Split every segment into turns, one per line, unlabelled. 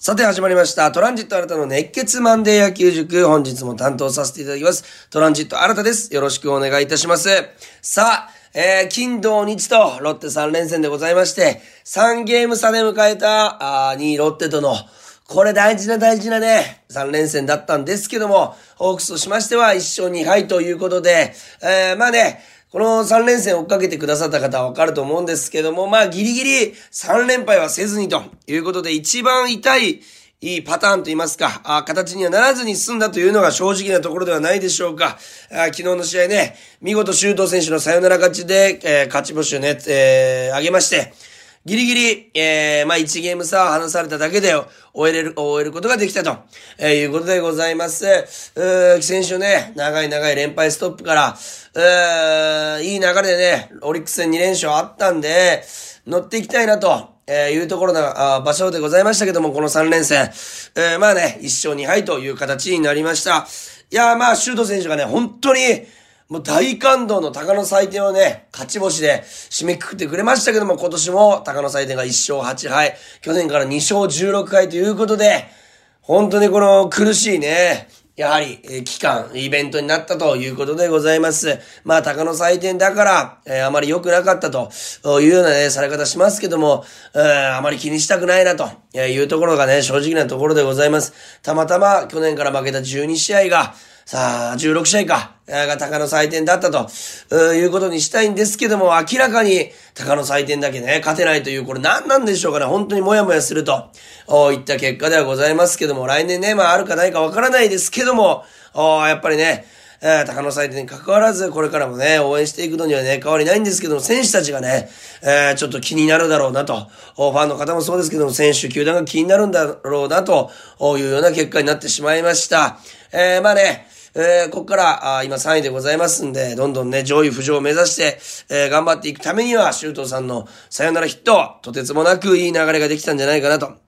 さて始まりました。トランジット新たの熱血マンデー野球塾。本日も担当させていただきます。トランジット新たです。よろしくお願いいたします。さあ、えー、金土日とロッテ3連戦でございまして、3ゲーム差で迎えた、あ2位ロッテとの、これ大事な大事なね、3連戦だったんですけども、ホークスとしましては1勝2敗ということで、えー、まあね、この3連戦追っかけてくださった方はわかると思うんですけども、まあギリギリ3連敗はせずにということで一番痛いいいパターンと言いますか、あ形にはならずに済んだというのが正直なところではないでしょうか。あ昨日の試合ね、見事周東選手のサヨナラ勝ちで、えー勝ち星をね、えー上げまして、ギリギリ、えー、まあ、1ゲーム差を離されただけで終えれる、終えることができたと、えーいうことでございます。うー先週ね、長い長い連敗ストップから、うーいい流れでね、オリックス戦2連勝あったんで、乗っていきたいなと、えーいうところのあ場所でございましたけども、この3連戦、えーまあね、1勝2敗という形になりました。いやまあ、シュート選手がね、本当に、もう大感動の鷹の祭典をね、勝ち星で締めくくってくれましたけども、今年も鷹の祭典が1勝8敗、去年から2勝16敗ということで、本当にこの苦しいね、やはり、えー期間、イベントになったということでございます。まあ、鷹の祭典だから、えーあまり良くなかったというようなね、され方しますけども、えーあまり気にしたくないなというところがね、正直なところでございます。たまたま去年から負けた12試合が、さあ、16試合か、が鷹の祭典だったと、いうことにしたいんですけども、明らかに鷹の祭典だけね、勝てないという、これ何なんでしょうかね、本当にもやもやすると、おいった結果ではございますけども、来年ね、まああるかないかわからないですけども、おやっぱりね、えー、鷹の祭典に関わらず、これからもね、応援していくのにはね、変わりないんですけども、選手たちがね、えー、ちょっと気になるだろうなと、ファンの方もそうですけども、選手、球団が気になるんだろうなというような結果になってしまいました。えー、まあね、えー、ここから、あ今3位でございますんで、どんどんね、上位浮上を目指して、えー、頑張っていくためには、周東さんのさよならヒット、とてつもなくいい流れができたんじゃないかなと。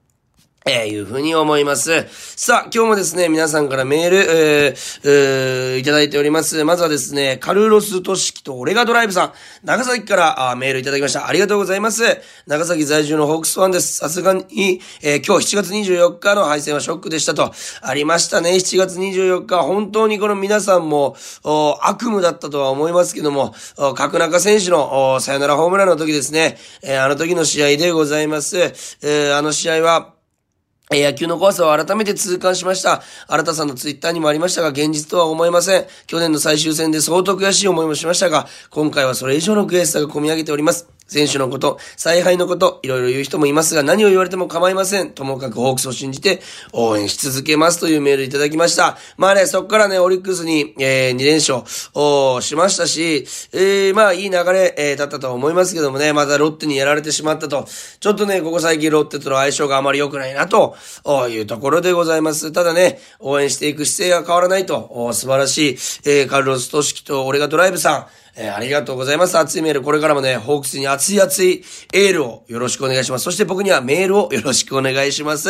えー、いうふうに思います。さあ、今日もですね、皆さんからメール、えーえーいただいております。まずはですね、カルロス・トシキとオレガドライブさん、長崎からあメールいただきました。ありがとうございます。長崎在住のホークスファンです。さすがに、えー今日7月24日の敗戦はショックでしたと。ありましたね、7月24日。本当にこの皆さんも、悪夢だったとは思いますけども、お角中選手のおサヨナラホームランの時ですね、えーあの時の試合でございます。えーあの試合は、え野球の怖さを改めて痛感しました。新田さんのツイッターにもありましたが、現実とは思えません。去年の最終戦で相当悔しい思いもしましたが、今回はそれ以上の悔しさが込み上げております。選手のこと、采配のこと、いろいろ言う人もいますが、何を言われても構いません。ともかくホークスを信じて応援し続けますというメールいただきました。まあね、そこからね、オリックスに、えー、2連勝をしましたし、えー、まあいい流れ、えーだったと思いますけどもね、またロッテにやられてしまったと。ちょっとね、ここ最近ロッテとの相性があまり良くないなというところでございます。ただね、応援していく姿勢が変わらないと、素晴らしい、えー、カルロス・トシキと俺がドライブさん、えーありがとうございます。熱いメール。これからもね、ホークスに熱い熱いエールをよろしくお願いします。そして僕にはメールをよろしくお願いします。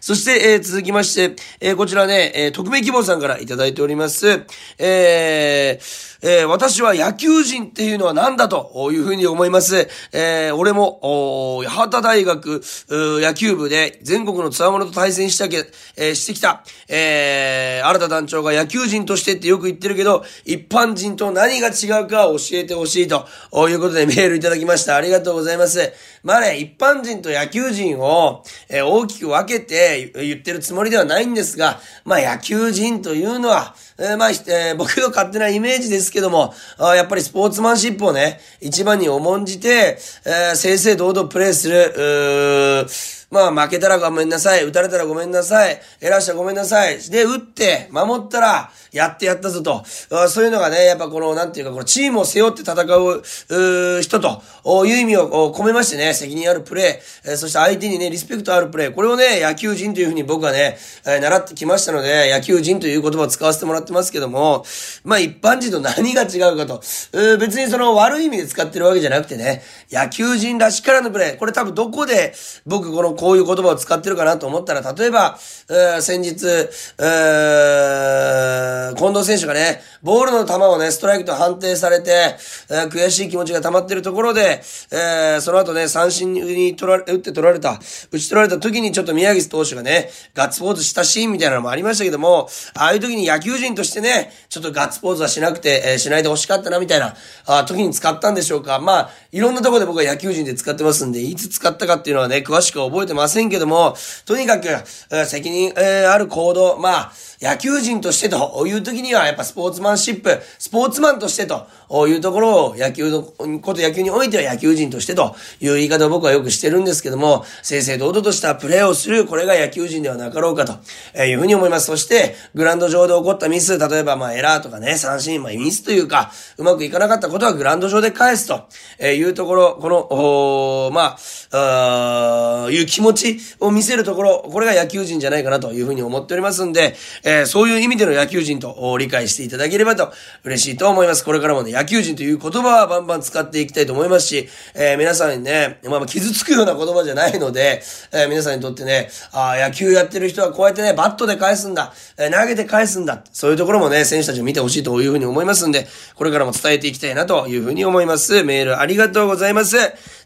そして、えー続きまして、えーこちらね、えー匿名希望さんからいただいております。えーえー私は野球人っていうのは何だというふうに思います。えー俺も、八幡大学野球部で全国のつわものと対戦したけ、えーしてきた、えー、新田団長が野球人としてってよく言ってるけど、一般人と何が違うか教えてほしいということでメールいただきました。ありがとうございます。まあね、一般人と野球人を、えー大きく分けて言ってるつもりではないんですが、まあ野球人というのは、えーまあ、えー僕の勝手なイメージですけども、あやっぱりスポーツマンシップをね、一番に重んじて、えー正々堂々プレイする、まあ負けたらごめんなさい、打たれたらごめんなさい、エラーしたらごめんなさい。で、打って、守ったら、やってやったぞと。そういうのがね、やっぱこの、なんていうか、このチームを背負って戦う、う人とおいう意味を込めましてね、責任あるプレー、そして相手にね、リスペクトあるプレー、これをね、野球人というふうに僕はね、え習ってきましたので、野球人という言葉を使わせてもらってますけども、まあ一般人と何が違うかと。別にその悪い意味で使ってるわけじゃなくてね、野球人らしからぬプレー、これ多分どこで僕このこういう言葉を使ってるかなと思ったら、例えば、え、先日、えー、近藤選手がね、ボールの球をね、ストライクと判定されて、えー、悔しい気持ちが溜まってるところで、えー、その後ね、三振に取られ、打って取られた、打ち取られた時にちょっと宮城投手がね、ガッツポーズしたシーンみたいなのもありましたけども、ああいう時に野球人としてね、ちょっとガッツポーズはしなくて、えー、しないで欲しかったなみたいな、あ時に使ったんでしょうか。まあ、いろんなところで僕は野球人で使ってますんで、いつ使ったかっていうのはね、詳しくは覚えてませんけども、とにかく、えー、責任、えー、ある行動、まあ、野球人としてという時には、やっぱスポーツマンシップ、スポーツマンとしてというところを、野球のこと野球においては野球人としてという言い方を僕はよくしてるんですけども、正々堂々としたプレーをする、これが野球人ではなかろうかというふうに思います。そして、グラウンド上で起こったミス、例えばまあエラーとかね、三振、まあミスというか、うまくいかなかったことはグラウンド上で返すというところ、この、まあ、あいう気持ちを見せるところ、これが野球人じゃないかなというふうに思っておりますんで、ー、そういう意味での野球人と理解していただければと嬉しいと思います。これからもね、野球人という言葉はバンバン使っていきたいと思いますし、えー、皆さんにね、まあ、傷つくような言葉じゃないので、えー、皆さんにとってね、あ野球やってる人はこうやってね、バットで返すんだ、え、投げて返すんだ、そういうところもね、選手たちを見てほしいというふうに思いますんで、これからも伝えていきたいなというふうに思います。メールありがとうございます。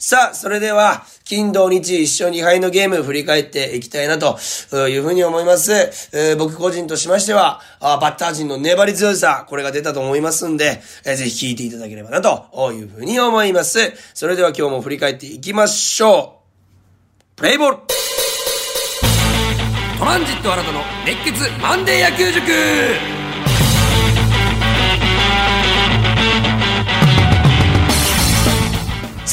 さあ、それでは、金土日一勝二敗のゲーム振り返っていきたいなというふうに思います。えー、僕個人としましては、あバッター陣の粘り強さ、これが出たと思いますんで、えー、ぜひ聞いていただければなというふうに思います。それでは今日も振り返っていきましょう。プレイボールトランジット新たの熱血マンデー野球塾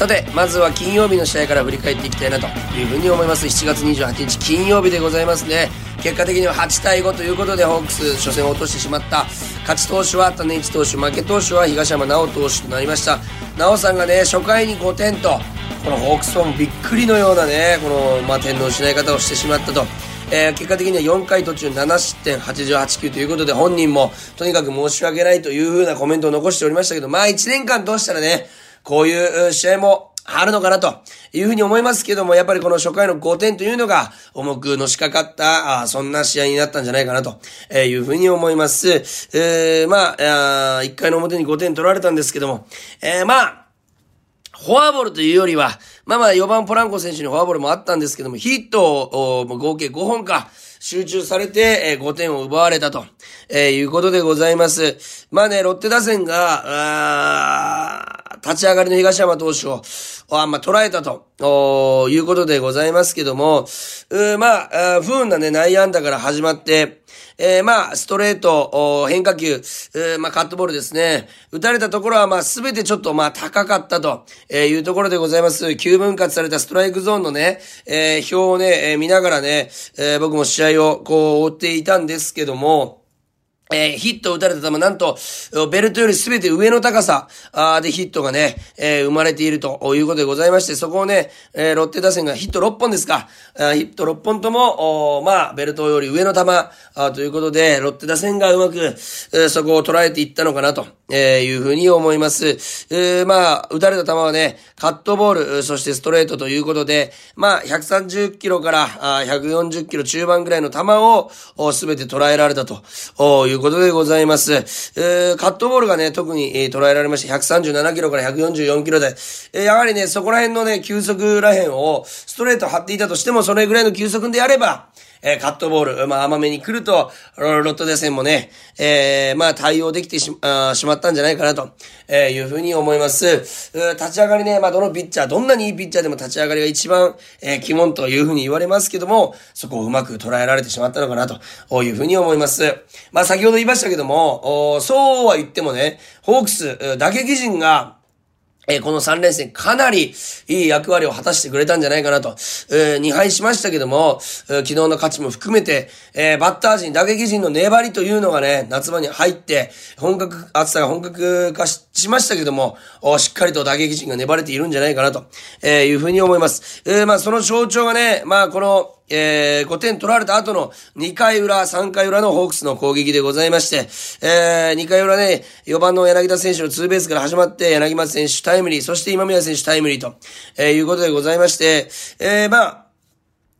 さて、まずは金曜日の試合から振り返っていきたいなというふうに思います。7月28日金曜日でございますね。結果的には8対5ということで、ホークス初戦を落としてしまった。勝ち投手は種市投手、負け投手は東山直投手となりました。直さんがね、初回に5点と、このホークスファンびっくりのようなね、この、まあ、点の失い方をしてしまったと。えー、結果的には4回途中7失点88球ということで本人もとにかく申し訳ないというふうなコメントを残しておりましたけど、まあ1年間通したらね、こういう試合もあるのかなというふうに思いますけども、やっぱりこの初回の5点というのが重くのしかかった、あそんな試合になったんじゃないかなというふうに思います。えー、まあ、あ1回の表に5点取られたんですけども、えー、まあ、フォアボールというよりは、まあまあ4番ポランコ選手にフォアボールもあったんですけども、ヒットを合計5本か、集中されて、え5点を奪われたと、いうことでございます。まあね、ロッテ打線が、立ち上がりの東山投手を、あま、捉えたと、いうことでございますけども、うまあ、不運なね、内野安打から始まって、えー、まあ、ストレート、変化球、えー、まあ、カットボールですね。打たれたところは、まあ、すべてちょっと、まあ、高かったと、えいうところでございます。9分割されたストライクゾーンのね、えー、表をね、えー、見ながらね、えー、僕も試合を、こう、追っていたんですけども、えー、ヒットを打たれた球、なんと、ベルトよりすべて上の高さでヒットがね、えー、生まれているということでございまして、そこをね、えー、ロッテ打線がヒット6本ですか、ヒット6本とも、まあ、ベルトより上の球ということで、ロッテ打線がうまく、そこを捉えていったのかなと、えいうふうに思います。え、まあ、打たれた球はね、カットボール、そしてストレートということで、まあ、130キロから140キロ中盤ぐらいの球をすべて捉えられたといういうことでございます。えー、カットボールがね、特に、えー、捉えられまして、137キロから144キロで、えー、やはりね、そこら辺のね、球速ら辺をストレート張っていたとしても、それぐらいの球速であれば、えー、カットボール、まあ甘めに来ると、ロット打線もね、えー、まあ対応できてししまったんじゃないかなと、えー、いうふうに思います。立ち上がりね、まあどのピッチャー、どんなにいいピッチャーでも立ち上がりが一番、えー、鬼門というふうに言われますけども、そこをうまく捉えられてしまったのかなというふうに思います。まあ先ほど言いましたけども、そうは言ってもね、ホークス、打撃陣が、えー、この3連戦かなりいい役割を果たしてくれたんじゃないかなと、えー、2敗しましたけども、えー、昨日の勝ちも含めて、えー、バッター陣、打撃陣の粘りというのがね、夏場に入って、本格、暑さが本格化しましたけども、しっかりと打撃陣が粘れているんじゃないかなと、えー、いうふうに思います。えー、まあその象徴がね、まあこの、えー、5点取られた後の2回裏、3回裏のホークスの攻撃でございまして、えー、2回裏ね、4番の柳田選手のツーベースから始まって、柳松選手タイムリー、そして今宮選手タイムリーと、えー、いうことでございまして、えー、まあ、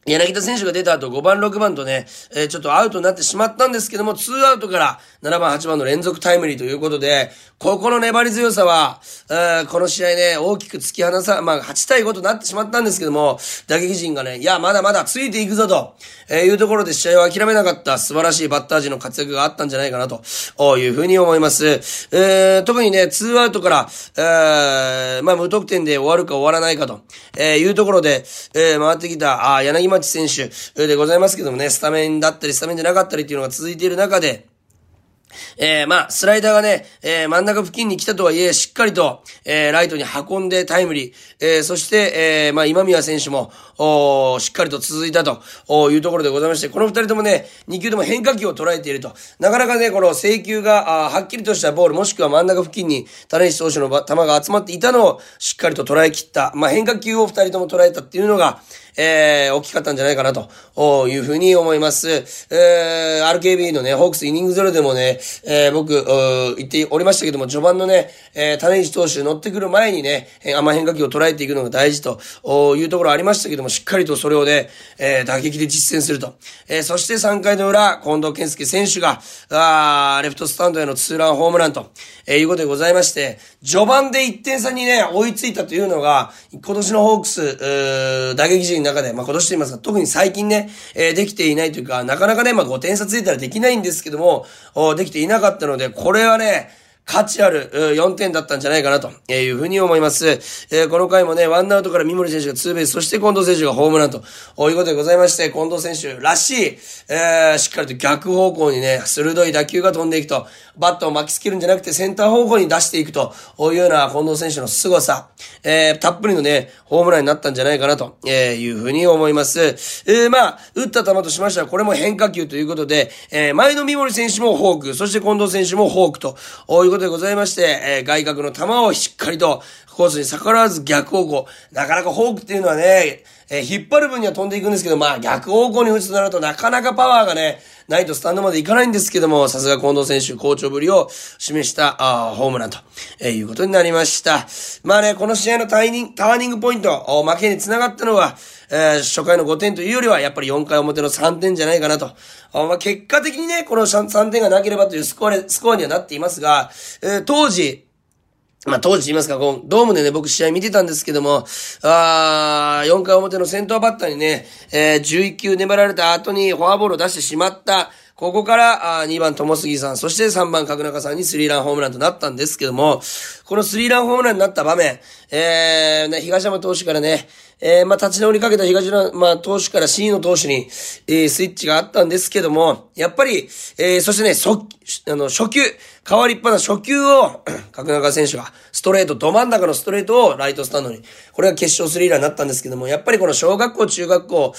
柳田選手が出た後5番6番とね、えー、ちょっとアウトになってしまったんですけども、2アウトから7番8番の連続タイムリーということで、ここの粘り強さは、えー、この試合ね、大きく突き放さ、まあ8対5となってしまったんですけども、打撃陣がね、いや、まだまだついていくぞと、えー、いうところで試合を諦めなかった素晴らしいバッター陣の活躍があったんじゃないかなと、おいうふうに思います。えー、特にね、2アウトから、えー、まあ無得点で終わるか終わらないかと、えー、いうところで、えー、回ってきた、あ柳町選手でございますけどもね、スタメンだったり、スタメンじゃなかったりっていうのが続いている中で、えー、まあ、スライダーがね、えー、真ん中付近に来たとはいえ、しっかりと、えー、ライトに運んでタイムリー、えー、そして、えー、まあ、今宮選手も、おしっかりと続いたというところでございまして、この二人ともね、二球とも変化球を捉えていると。なかなかね、この制球が、あはっきりとしたボール、もしくは真ん中付近に種石投手の球が集まっていたのを、しっかりと捉え切った。まあ、変化球を二人とも捉えたっていうのが、えー、大きかったんじゃないかなというふうに思います。えー、RKB のね、ホークスイニングゼロでもね、えー、僕、言っておりましたけども、序盤のね、えー、種市投手乗ってくる前にね、甘変化球を捉えていくのが大事というところありましたけども、しっかりとそれをね、えー、打撃で実践すると。えー、そして3回の裏、近藤健介選手が、あレフトスタンドへのツーランホームランと、えー、いうことでございまして、序盤で1点差にね、追いついたというのが、今年のホークス、打撃陣の中で、まあ、今年と言いますか、特に最近ね、えー、できていないというか、なかなかね、まあ、5点差ついたらできないんですけども、できていなかったので、これはね、価値ある4点だったんじゃないかなというふうに思います。えー、この回もね、ワンアウトから三森選手がツーベース、そして近藤選手がホームランということでございまして、近藤選手らしい、えー、しっかりと逆方向にね、鋭い打球が飛んでいくと、バットを巻きつけるんじゃなくてセンター方向に出していくというような近藤選手の凄さ、えー、たっぷりのね、ホームランになったんじゃないかなというふうに思います。えー、まあ、打った球としましては、これも変化球ということで、えー、前の三森選手もフォーク、そして近藤選手もフォークということでございまして、えー、外角の球をしっかりとコースに逆らわず逆方向。なかなかフォークっていうのはね、えー、引っ張る分には飛んでいくんですけど、まあ逆方向に打つとなるとなかなかパワーがね、ないとスタンドまで行かないんですけども、さすが近藤選手、好調ぶりを示したあホームランと、えー、いうことになりました。まあね、この試合のターニング、ターニングポイント、負けにつながったのは、えー、初回の5点というよりは、やっぱり4回表の3点じゃないかなと。あまあ、結果的にね、この3点がなければというスコアスコアにはなっていますが、えー、当時、まあ、当時言いますか、こう、ドームでね、僕試合見てたんですけども、あ4回表の先頭バッターにね、えー、11球粘られた後にフォアボールを出してしまった、ここから、あ2番友杉さん、そして3番角中さんにスリーランホームランとなったんですけども、このスリーランホームランになった場面、えー、ね、東山投手からね、えー、まあ、立ち直りかけた東山、まあ、投手から C の投手に、えー、スイッチがあったんですけども、やっぱり、えー、そしてね、そ、あの、初球、変わりっぱな初球を、角中選手が、ストレート、ど真ん中のストレートをライトスタンドに、これが決勝スリーランになったんですけども、やっぱりこの小学校、中学校、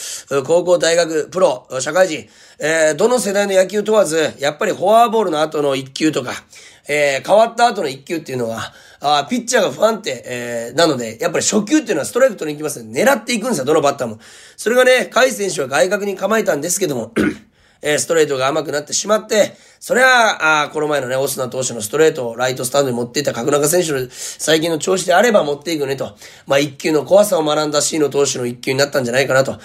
高校、大学、プロ、社会人、えー、どの世代の野球問わず、やっぱりフォアボールの後の1球とか、えー、変わった後の1球っていうのは、あピッチャーが不安定、えー、なので、やっぱり初球っていうのはストライク取りに行きますね。狙っていくんですよ、どのバッターも。それがね、甲斐選手は外角に構えたんですけども、えー、ストレートが甘くなってしまって、それは、あこの前のね、オスナ投手のストレートをライトスタンドに持っていた角中選手の最近の調子であれば持っていくねと。まあ、一球の怖さを学んだ C の投手の一球になったんじゃないかなと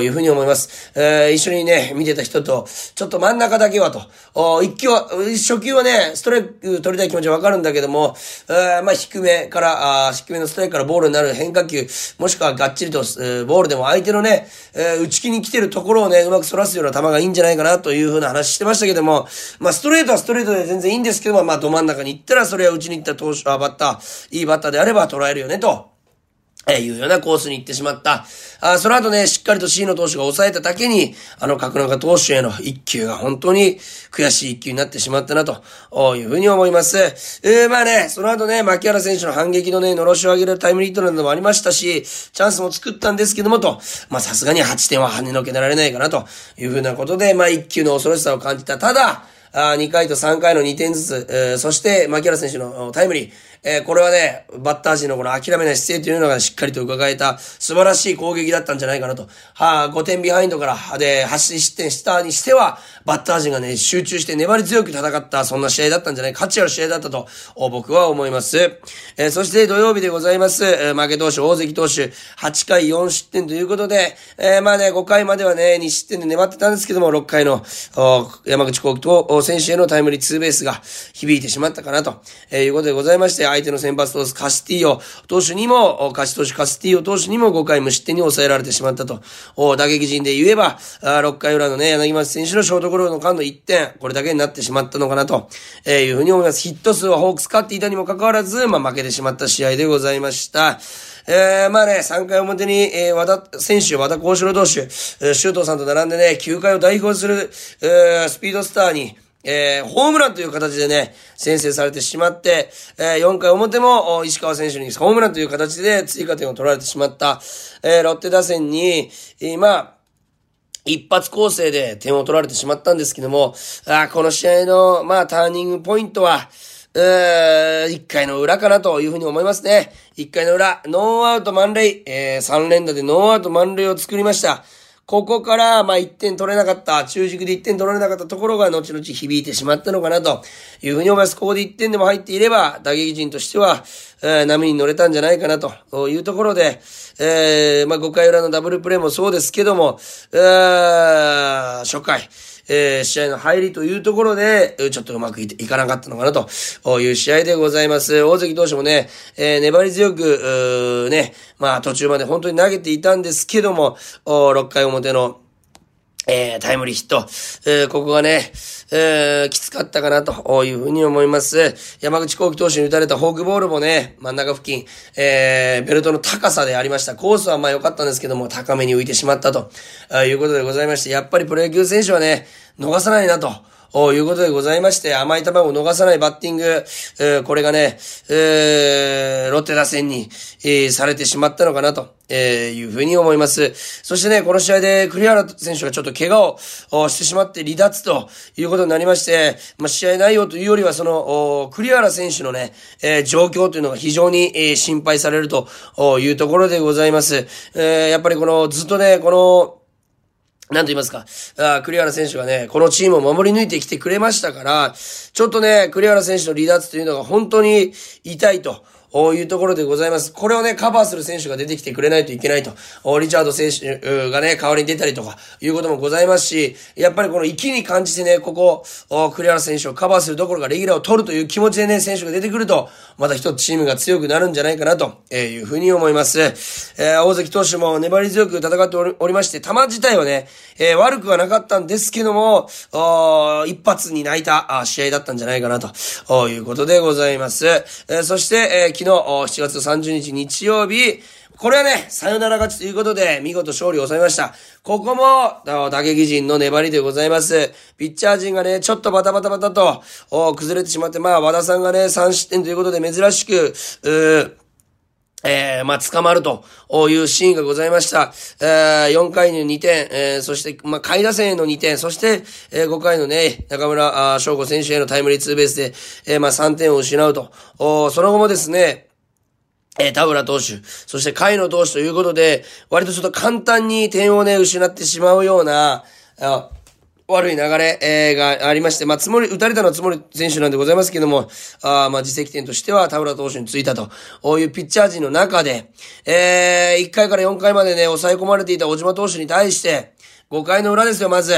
いうふうに思います。えー、一緒にね、見てた人と、ちょっと真ん中だけはと。お一球は、初球はね、ストレート取りたい気持ちはわかるんだけども、えー、まあ、低めから、あ低めのストレートからボールになる変化球、もしくはがっちりと、えー、ボールでも相手のね、えー、打ち気に来てるところをね、うまく反らすような球がいいんじゃないかなというふうな話してましたけども、まあ、ストレートはストレートで全然いいんですけども、まあ、ど真ん中に行ったら、それは打ちに行った投手、あ、バッター、いいバッターであれば捉えるよね、と。えいうようなコースに行ってしまった。あその後ね、しっかりと C の投手が抑えただけに、あの角中投手への一球が本当に悔しい一球になってしまったな、というふうに思います。えー、まあね、その後ね、牧原選手の反撃のね、のろしを上げるタイムリートなどもありましたし、チャンスも作ったんですけども、と、まあさすがに8点は跳ねのけられないかな、というふうなことで、まあ一球の恐ろしさを感じた。ただ、あ2回と3回の2点ずつ、えー、そして、牧原選手のタイムリー、えー、これはね、バッター陣のこの諦めない姿勢というのがしっかりと伺えた素晴らしい攻撃だったんじゃないかなと。はあ、5点ビハインドから、で、8失点したにしては、バッター陣がね、集中して粘り強く戦った、そんな試合だったんじゃない、価値ある試合だったと、僕は思います。えー、そして土曜日でございます。えー、負け投手、大関投手、8回4失点ということで、えー、まあね、5回まではね、2失点で粘ってたんですけども、6回の、山口幸輝と選手へのタイムリーツーベースが響いてしまったかなと、えー、いうことでございまして、相手の先発投手、カスティーオ投手にも、カシ投手、カスティーオ投手にも5回無失点に抑えられてしまったと、打撃陣で言えば、あ6回裏のね、柳町選手のショートゴロの間の1点、これだけになってしまったのかなと、えー、いうふうに思います。ヒット数はホークス勝っていたにもかかわらず、まあ負けてしまった試合でございました。えー、まあね、3回表に、えー、和田選手、和田幸四郎投手、えー、周東さんと並んでね、9回を代表する、えー、スピードスターに、えー、ホームランという形でね、先制されてしまって、えー、4回表も石川選手にホームランという形で追加点を取られてしまった、えー、ロッテ打線に、今、一発攻勢で点を取られてしまったんですけども、あこの試合の、まあ、ターニングポイントは、えー、一回の裏かなというふうに思いますね。一回の裏、ノーアウト満塁、えー、三連打でノーアウト満塁を作りました。ここから、まあ、1点取れなかった、中軸で1点取られなかったところが、後々響いてしまったのかな、というふうに思います。ここで1点でも入っていれば、打撃陣としては、えー、波に乗れたんじゃないかな、というところで、えー、まあ、5回裏のダブルプレーもそうですけども、えー、初回、えー、試合の入りというところで、ちょっとうまくいかなかったのかなという試合でございます。大関投手もね、えー、粘り強く、ね、まあ途中まで本当に投げていたんですけども、6回表のえー、タイムリーヒット。えー、ここがね、えー、きつかったかなというふうに思います。山口幸輝投手に打たれたフォークボールもね、真ん中付近、えー、ベルトの高さでありました。コースはまあ良かったんですけども、高めに浮いてしまったということでございまして、やっぱりプロ野球選手はね、逃さないなと。おいうことでございまして、甘い球を逃さないバッティング、えー、これがね、えー、ロッテ打線に、えー、されてしまったのかなと、えいうふうに思います。そしてね、この試合で栗原選手がちょっと怪我をしてしまって離脱ということになりまして、まあ、試合内容というよりはその、栗原選手のね、え状況というのが非常に、え心配されるというところでございます。えーやっぱりこの、ずっとね、この、なんと言いますか、あ栗原選手がね、このチームを守り抜いてきてくれましたから、ちょっとね、栗原選手の離脱というのが本当に痛いと。ういうところでございます。これをね、カバーする選手が出てきてくれないといけないと。リチャード選手がね、代わりに出たりとか、いうこともございますし、やっぱりこの息に感じてね、ここ、栗原選手をカバーするどころかレギュラーを取るという気持ちでね、選手が出てくると、また一つチームが強くなるんじゃないかなというふうに思います。えー、大関投手も粘り強く戦っておりまして、球自体はね、えー、悪くはなかったんですけども、一発に泣いた試合だったんじゃないかなということでございます。えー、そして、えー、昨日、7月30日日曜日、これはね、サヨナラ勝ちということで、見事勝利を収めました。ここも、打撃陣の粘りでございます。ピッチャー陣がね、ちょっとバタバタバタと、崩れてしまって、まあ、和田さんがね、3失点ということで珍しく、うえー、まあ、捕まるというシーンがございました。えー、4回に2点、えー、そして、まあ、下位打線への2点、そして、えー、5回のね、中村翔吾選手へのタイムリーツーベースで、えー、まあ、3点を失うと。おその後もですね、えー、田浦投手、そして甲斐野投手ということで、割とちょっと簡単に点をね、失ってしまうような、あ悪い流れ、えー、がありまして、まあ、つもり、打たれたのはつもり選手なんでございますけども、あまあ、自責点としては田浦投手についたとこういうピッチャー陣の中で、えー、1回から4回までね、抑え込まれていた小島投手に対して、5回の裏ですよ、まず。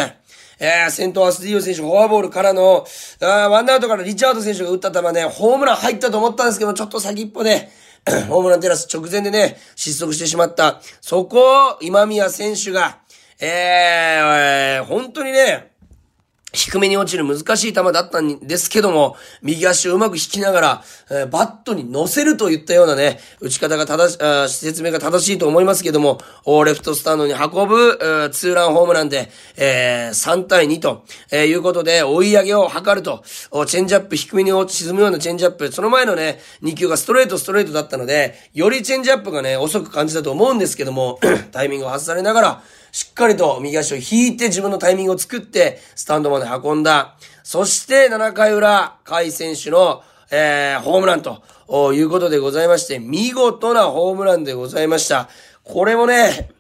えー、先頭アスディオ選手、フォアボールからの、あワンアウトからリチャード選手が打った球ね、ホームラン入ったと思ったんですけど、ちょっと先っぽで、ホームランテラス直前でね、失速してしまった。そこを今宮選手が、えー、本当にね、低めに落ちる難しい球だったんですけども、右足をうまく引きながら、えー、バットに乗せるといったようなね、打ち方が正し、あ説明が正しいと思いますけども、レフトスタンドに運ぶ、ー、ツーランホームランで、えー、3対2と、えー、いうことで、追い上げを図ると、チェンジアップ低めに落ち沈むようなチェンジアップ、その前のね、2球がストレートストレートだったので、よりチェンジアップがね、遅く感じたと思うんですけども、タイミングを外されながら、しっかりと右足を引いて自分のタイミングを作って、スタンドまで運んだ。そして7回裏、甲斐選手のえー、ホームランということでございまして、見事なホームランでございました。これもね、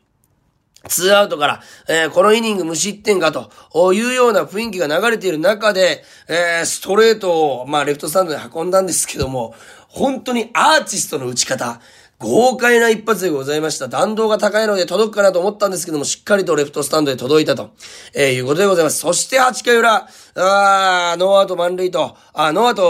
ツーアウトから、えー、このイニング無失点かというような雰囲気が流れている中で、えー、ストレートを、まあ、レフトスタンドに運んだんですけども、本当にアーティストの打ち方、豪快な一発でございました。弾道が高いので届くかなと思ったんですけども、しっかりとレフトスタンドで届いたと、えー、いうことでございます。そして8回裏、あーノーアウト満塁と、あノーアウト、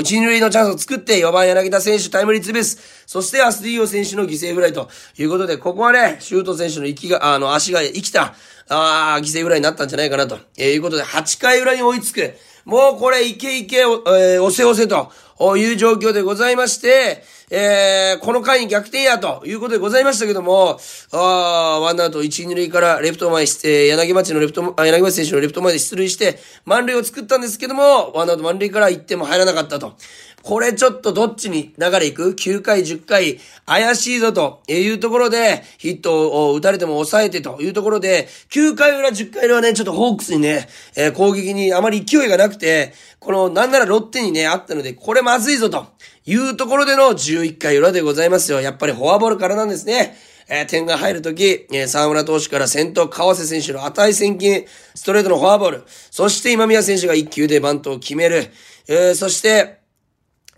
1、2塁のチャンスを作って、4番柳田選手タイムリーツーベース、そしてアストゥディーヨ選手の犠牲フライということで、ここはね、シュート選手の息が、あの、足が生きた、あ犠牲フライになったんじゃないかなと、えー、いうことで、8回裏に追いつく。もうこれ、いけいけ、えー、押せ押せという状況でございまして、えー、この回に逆転やということでございましたけども、あワンアウト一、二塁からレフト前して、柳町のレフト、柳町選手のレフト前で出塁して、満塁を作ったんですけども、ワンアウト満塁から1点も入らなかったと。これちょっとどっちに流れいく ?9 回、10回、怪しいぞというところで、ヒットを打たれても抑えてというところで、9回裏、10回裏はね、ちょっとホークスにね、えー、攻撃にあまり勢いがなくて、この、なんならロッテにね、あったので、これまずいぞというところでの11回裏でございますよ。やっぱりフォアボールからなんですね。えー、点が入るとき、えー、沢村投手から先頭、川瀬選手の値千金、ストレートのフォアボール。そして今宮選手が1球でバントを決める。えー、そして、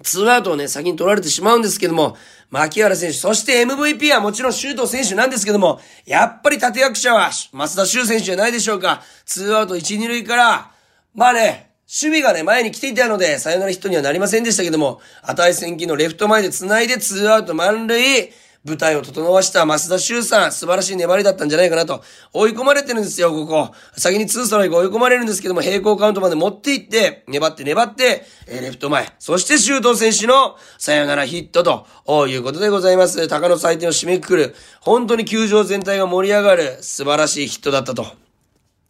ツーアウトをね、先に取られてしまうんですけども、牧原選手、そして MVP はもちろん周東選手なんですけども、やっぱり立役者は、増田修選手じゃないでしょうか。ツーアウト1、2塁から、まあね、守備がね、前に来ていたので、サヨナラヒットにはなりませんでしたけども、値千金のレフト前で繋いでツーアウト満塁、舞台を整わした増田修さん、素晴らしい粘りだったんじゃないかなと。追い込まれてるんですよ、ここ。先に2ストライク追い込まれるんですけども、平行カウントまで持っていって、粘って粘って、えー、レフト前。そして周東選手のさよならヒットということでございます。高野採点を締めくくる。本当に球場全体が盛り上がる素晴らしいヒットだったと。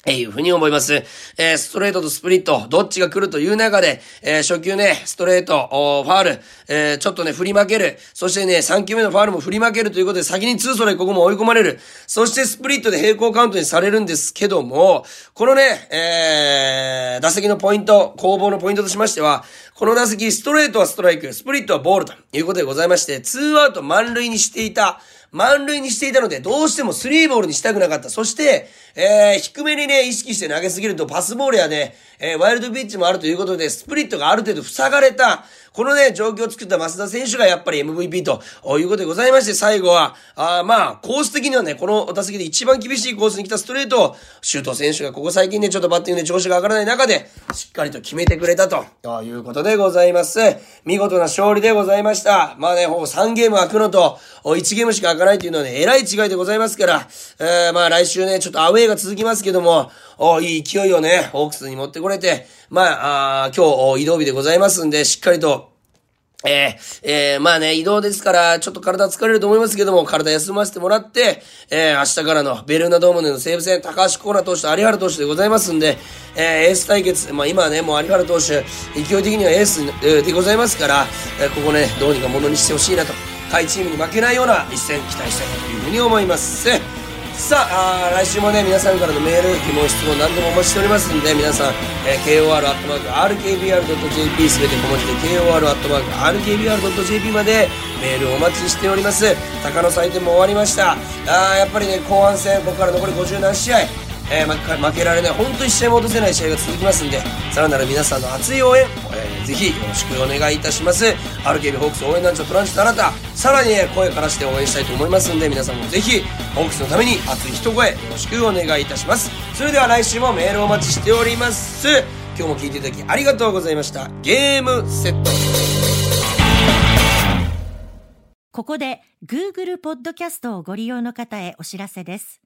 えいうふうに思います。えー、ストレートとスプリット、どっちが来るという中で、えー、初球ね、ストレート、おーファール、えー、ちょっとね、振り負ける。そしてね、3球目のファールも振り負けるということで、先にツーストライクここも追い込まれる。そしてスプリットで平行カウントにされるんですけども、このね、えー、打席のポイント、攻防のポイントとしましては、この打席、ストレートはストライク、スプリットはボールということでございまして、ツーアウト満塁にしていた、満塁にしていたので、どうしてもスリーボールにしたくなかった。そして、えー、低めにね、意識して投げすぎるとパスボールやね、えー、ワイルドピッチもあるということで、スプリットがある程度塞がれた、このね、状況を作った増田選手がやっぱり MVP ということでございまして、最後は、あまあ、コース的にはね、この打席で一番厳しいコースに来たストレートを、シュート選手がここ最近ね、ちょっとバッティングで調子が上がらない中で、しっかりと決めてくれたと、いうことでございます。見事な勝利でございました。まあね、ほぼ3ゲーム開くのと、1ゲームしか開かないというのはね、えらい違いでございますから、えー、まあ来週ね、ちょっとアウェイが続きますけども、いい勢いをね、ホークスに持ってこれて、まあ、あ今日移動日でございますんで、しっかりと、えー、えー、まあね、移動ですから、ちょっと体疲れると思いますけども、体休ませてもらって、えー、明日からのベルーナドームでの西武戦、高橋コーナ投手と有原投手でございますんで、えー、エース対決、まあ今はね、もう有原投手、勢い的にはエースでございますから、えー、ここね、どうにかものにしてほしいなと、下位チームに負けないような一戦期待したいというふうに思います。さあ来週もね皆さんからのメール疑問質問何でもお待ちしておりますんで皆さん、えー、KOR.RKBR.jp すべて小文字で KOR.RKBR.jp までメールお待ちしております。鷹の祭典も終わりました。あやっぱりね後半戦ここから残り50何試合。えー、負けられない本当に試合も落とせない試合が続きますんでさらなる皆さんの熱い応援、えー、ぜひよろしくお願いいたします。RKB ホークス応援団長トランジット新たさらに、ね、声からして応援したいと思いますんで皆さんもぜひホークスのために熱い一声よろしくお願いいたします。それでは来週もメールお待ちしております。今日も聞いていただきありがとうございました。ゲームセット。
ここで Google ポッドキャストをご利用の方へお知らせです。